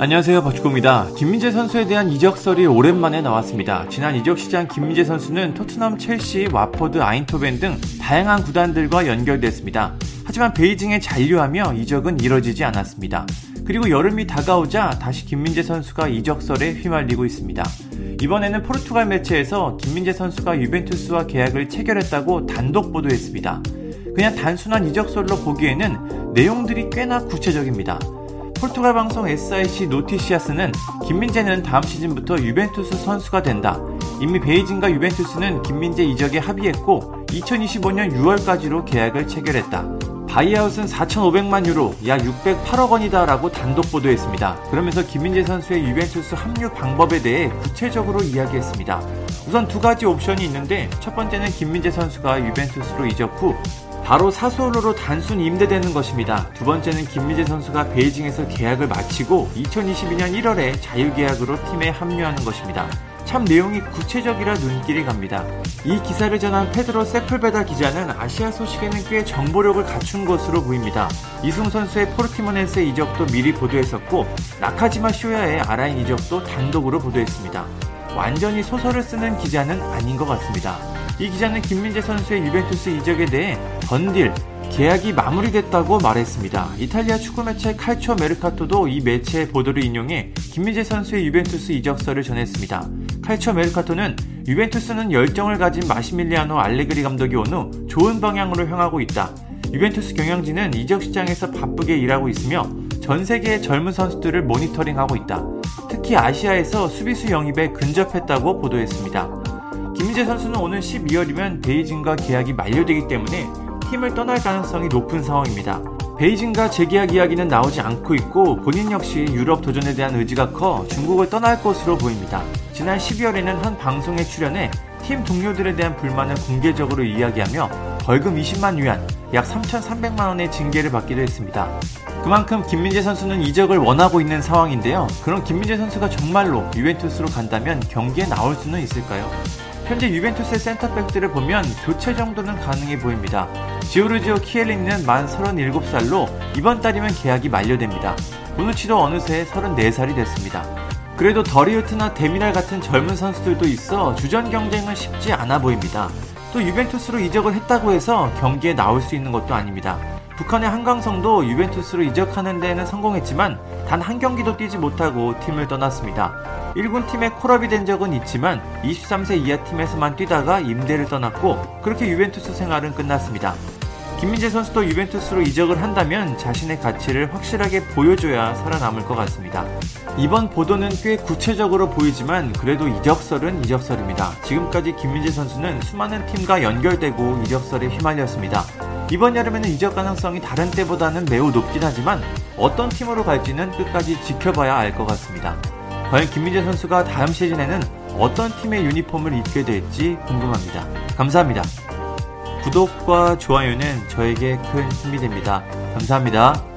안녕하세요 박주공입니다. 김민재 선수에 대한 이적설이 오랜만에 나왔습니다. 지난 이적 시장 김민재 선수는 토트넘, 첼시, 와퍼드, 아인토벤 등 다양한 구단들과 연결됐습니다. 하지만 베이징에 잔류하며 이적은 이뤄지지 않았습니다. 그리고 여름이 다가오자 다시 김민재 선수가 이적설에 휘말리고 있습니다. 이번에는 포르투갈 매체에서 김민재 선수가 유벤투스와 계약을 체결했다고 단독 보도했습니다. 그냥 단순한 이적설로 보기에는 내용들이 꽤나 구체적입니다. 포르투갈 방송 SIC Notícias는 김민재는 다음 시즌부터 유벤투스 선수가 된다. 이미 베이징과 유벤투스는 김민재 이적에 합의했고 2025년 6월까지로 계약을 체결했다. buyout은 4,500만 유로, 약 608억 원이다라고 단독 보도했습니다. 그러면서 김민재 선수의 유벤투스 합류 방법에 대해 구체적으로 이야기했습니다. 우선 두 가지 옵션이 있는데 첫 번째는 김민재 선수가 유벤투스로 이적 후 바로 사수올로로 단순 임대되는 것입니다. 두 번째는 김민재 선수가 베이징에서 계약을 마치고 2022년 1월에 자유계약으로 팀에 합류하는 것입니다. 참 내용이 구체적이라 눈길이 갑니다. 이 기사를 전한 페드로 세플베다 기자는 아시아 소식에는 꽤 정보력을 갖춘 것으로 보입니다. 이승우 선수의 포르티모넨스 이적도 미리 보도했었고 나카지마 쇼야의 알아인 이적도 단독으로 보도했습니다. 완전히 소설을 쓰는 기자는 아닌 것 같습니다. 이 기자는 김민재 선수의 유벤투스 이적에 대해 번딜, 계약이 마무리됐다고 말했습니다. 이탈리아 축구 매체 칼초 메르카토도 이 매체의 보도를 인용해 김민재 선수의 유벤투스 이적설을 전했습니다. 칼초 메르카토는 유벤투스는 열정을 가진 마시밀리아노 알레그리 감독이 온 후 좋은 방향으로 향하고 있다. 유벤투스 경영진은 이적 시장에서 바쁘게 일하고 있으며 전 세계의 젊은 선수들을 모니터링하고 있다. 특히 아시아에서 수비수 영입에 근접했다고 보도했습니다. 김민재 선수는 오늘 12월이면 베이징과 계약이 만료되기 때문에 팀을 떠날 가능성이 높은 상황입니다. 베이징과 재계약 이야기는 나오지 않고 있고 본인 역시 유럽 도전에 대한 의지가 커 중국을 떠날 것으로 보입니다. 지난 12월에는 한 방송에 출연해 팀 동료들에 대한 불만을 공개적으로 이야기하며 벌금 20만 위안, 약 3,300만 원의 징계를 받기도 했습니다. 그만큼 김민재 선수는 이적을 원하고 있는 상황인데요. 그럼 김민재 선수가 정말로 유벤투스로 간다면 경기에 나올 수는 있을까요? 현재 유벤투스의 센터백들을 보면 교체 정도는 가능해 보입니다. 지오르지오 키엘리는 만 37살로 이번 달이면 계약이 만료됩니다. 보누치도 어느새 34살이 됐습니다. 그래도 더리우트나 데미날 같은 젊은 선수들도 있어 주전 경쟁은 쉽지 않아 보입니다. 또 유벤투스로 이적을 했다고 해서 경기에 나올 수 있는 것도 아닙니다. 북한의 한강성도 유벤투스로 이적하는 데에는 성공했지만 단 한 경기도 뛰지 못하고 팀을 떠났습니다. 1군 팀에 콜업이 된 적은 있지만 23세 이하 팀에서만 뛰다가 임대를 떠났고 그렇게 유벤투스 생활은 끝났습니다. 김민재 선수도 유벤투스로 이적을 한다면 자신의 가치를 확실하게 보여줘야 살아남을 것 같습니다. 이번 보도는 꽤 구체적으로 보이지만 그래도 이적설은 이적설입니다. 지금까지 김민재 선수는 수많은 팀과 연결되고 이적설에 휘말렸습니다. 이번 여름에는 이적 가능성이 다른 때보다는 매우 높긴 하지만 어떤 팀으로 갈지는 끝까지 지켜봐야 알 것 같습니다. 과연 김민재 선수가 다음 시즌에는 어떤 팀의 유니폼을 입게 될지 궁금합니다. 감사합니다. 구독과 좋아요는 저에게 큰 힘이 됩니다. 감사합니다.